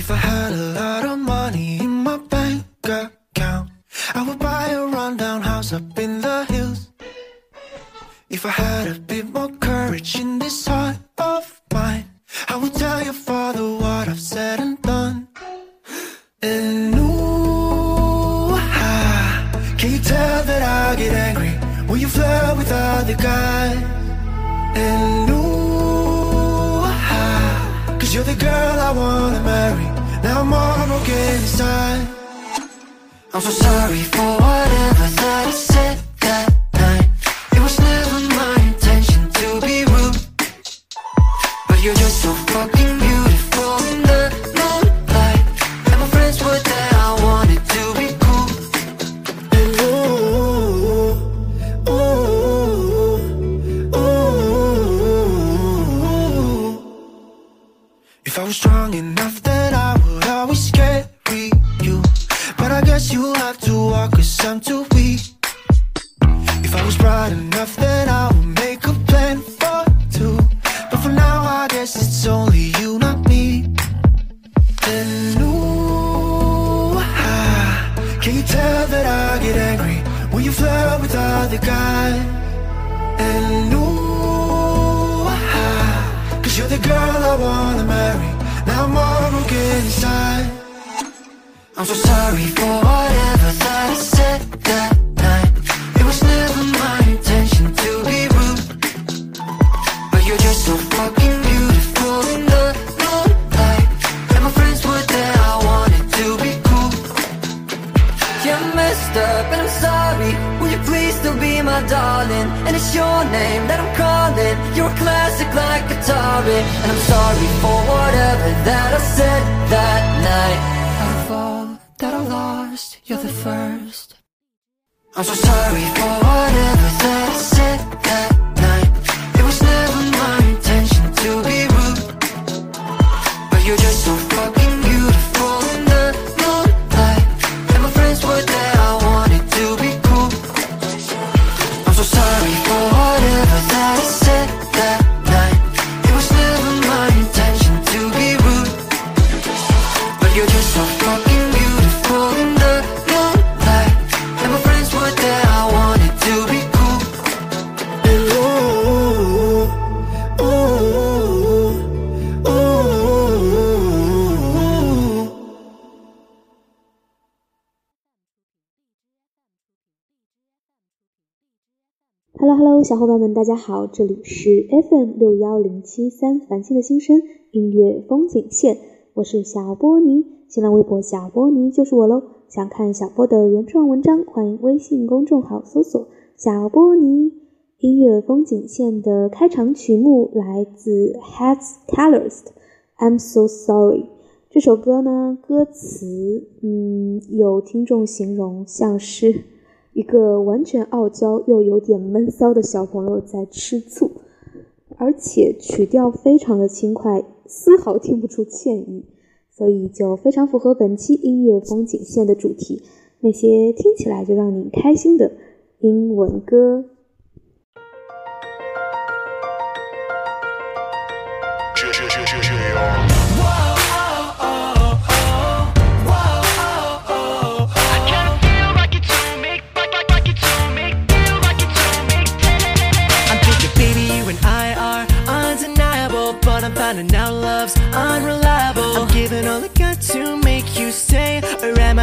If I had a lot of money in my bank account, I would buy a rundown house up in the hills. If I had a bit more courage in this heart of mine, I would tell your I'm so sorry for whatever that I said that night. It was never my intention to be rude. But you're just so fucking beautiful in the moonlight. And my friends were there, I wanted to be cool. And ooh, ooh, ooh. If I was strong enough, you have to walk, cause I'm too weak. If I was bright enough, then I would make a plan for two. But for now, I guess it's only you, not me. And ooh, ah, can you tell that I get angry when you flirt with other guys? And ooh, ah, cause you're the girl I wanna marry. Now I'm all broken inside. I'm so sorry for whatever that I said that night. It was never my intention to be rude. But you're just so fucking beautiful in the moonlight. And my friends were there, I wanted to be cool. Yeah, I messed up and I'm sorry. Will you please still be my darling? And it's your name that I'm calling. You're a classic like Atari. And I'm sorry for whatever that I said that night. That I lost, you're the first. I'm so sorry for whatever that I said that 小伙伴们，大家好，这里是 FM 六幺零七三繁星的新生音乐风景线，我是小波尼，新浪微博小波尼就是我喽。想看小波的原创文章，欢迎微信公众号搜索“小波尼”。音乐风景线的开场曲目来自 Heads Colors 的 I'm So Sorry。这首歌呢，歌词，嗯，有听众形容像是一个完全傲娇又有点闷骚的小朋友在吃醋，而且曲调非常的轻快，丝毫听不出歉意，所以就非常符合本期音乐风景线的主题，那些听起来就让你开心的英文歌。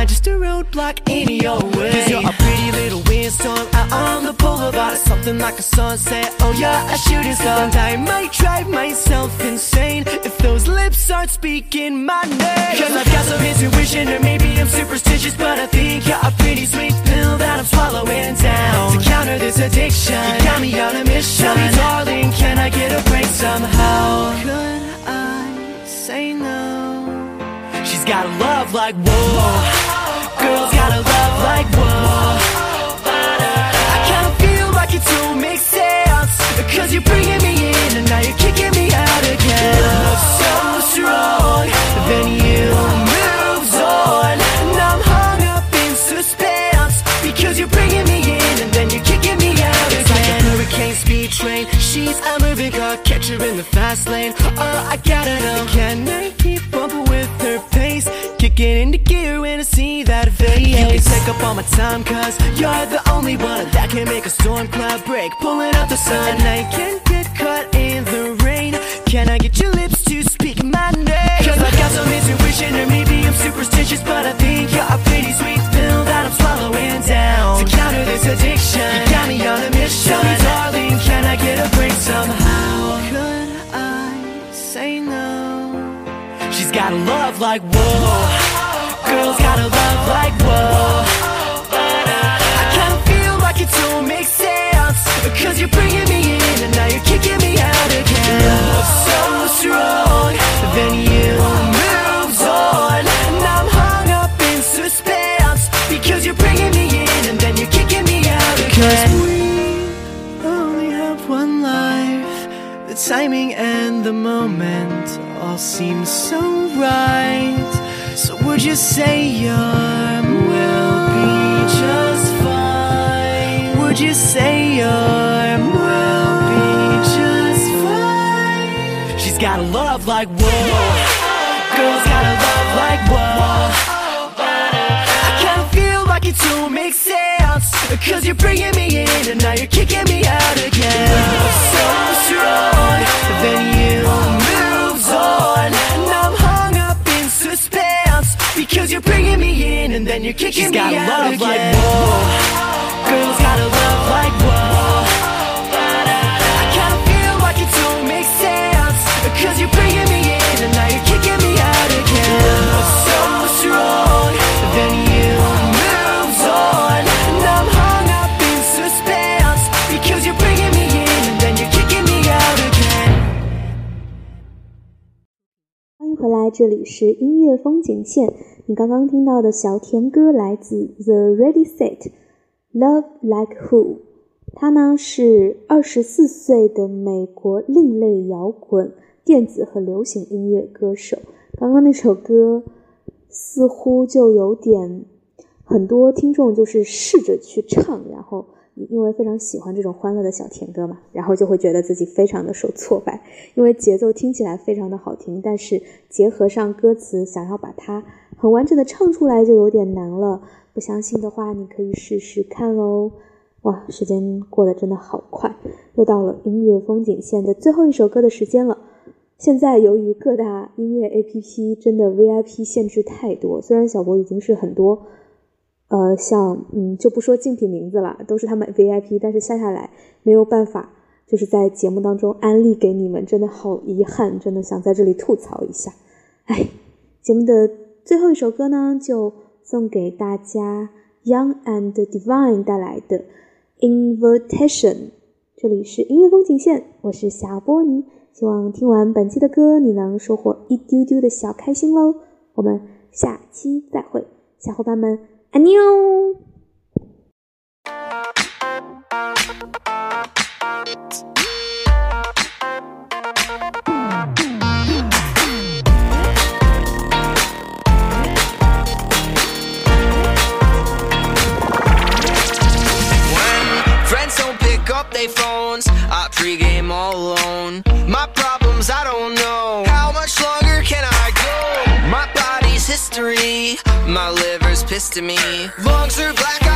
Just a roadblock in your way? Cause you're a pretty little windstorm out on the boulevard, something like a sunset. Oh, yeah, a shooting star. And I might drive myself insane if those lips start speaking my name. Cause I've got some intuition, or maybe I'm superstitious, but I think you're a pretty sweet pill like whoa. Into gear when I see that face. You can take up all my time, cause you're the only one that can make a storm cloud break. Pulling out the sun, and I can get caught in the rain. Can I get your lips to speak my name? Cause I've got some intuition, or maybe I'm superstitious, but I think you're a pretty sweet pill that I'm swallowing down. To counter this addiction, you got me on a mission. Tell me, darling, can I get a break somehow? Could I say no? She's got a love like whoa. Girls got a love like whoa. I kinda feel like it don't make sense. Cause you're bringing me in and now you're kicking me out again. Love so strong, then you moved on. And I'm hung up in suspense. Because you're bringing me in and then you're kicking me out again. We only have one life. The timing and the moment all seem so right. You say your arm will be just fine? Would you say your arm will be just fine? She's got a love like whoa. Girls got a love like whoa. I kinda feel like it don't make sense. Cause you're bringing me in and now you're kicking me out you're kicking She's me got a out love again. like whoa. Girls got a love like whoa. I kinda feel like it don't make sense. Cause you're bringing me in 这里是音乐风景线。你刚刚听到的小甜歌来自 The Ready Set，《Love Like Who》。他呢是二十四岁的美国另类摇滚、电子和流行音乐歌手。刚刚那首歌似乎就有点，很多听众就是试着去唱，然后因为非常喜欢这种欢乐的小甜歌嘛，然后就会觉得自己非常的受挫败，因为节奏听起来非常的好听，但是结合上歌词，想要把它很完整的唱出来就有点难了。不相信的话，你可以试试看哦。哇，时间过得真的好快，又到了音乐风景线的最后一首歌的时间了。现在由于各大音乐 APP 真的 VIP 限制太多，虽然小博已经是很多，呃，像嗯就不说竞品名字了，都是他们 VIP，但是下下来没有办法，就是在节目当中安利给你们，真的好遗憾，真的想在这里吐槽一下。哎，节目的最后一首歌呢，就送给大家 Young and Divine 带来的 Invitation。这里是音乐风景线，我是小波尼。希望听完本期的歌，你能收获一丢丢的小开心喽！我们下期再会，小伙伴们，阿妞。My liver's pissed at me. Lungs are black.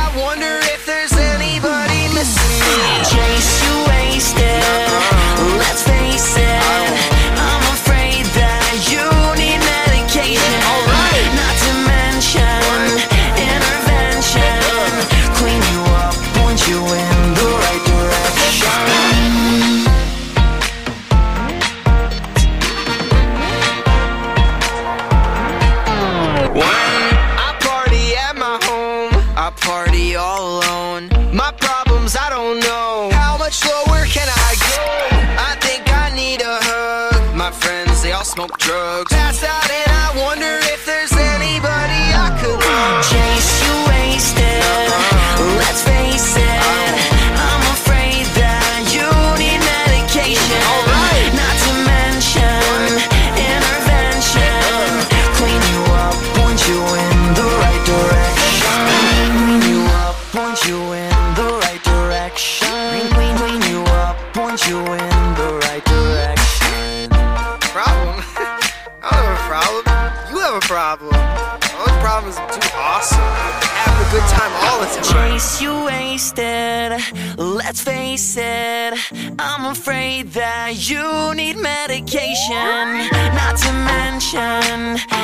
Drugs. Pass out, all the. Chase you wasted, let's face it. I'm afraid that you need medication. Not to mention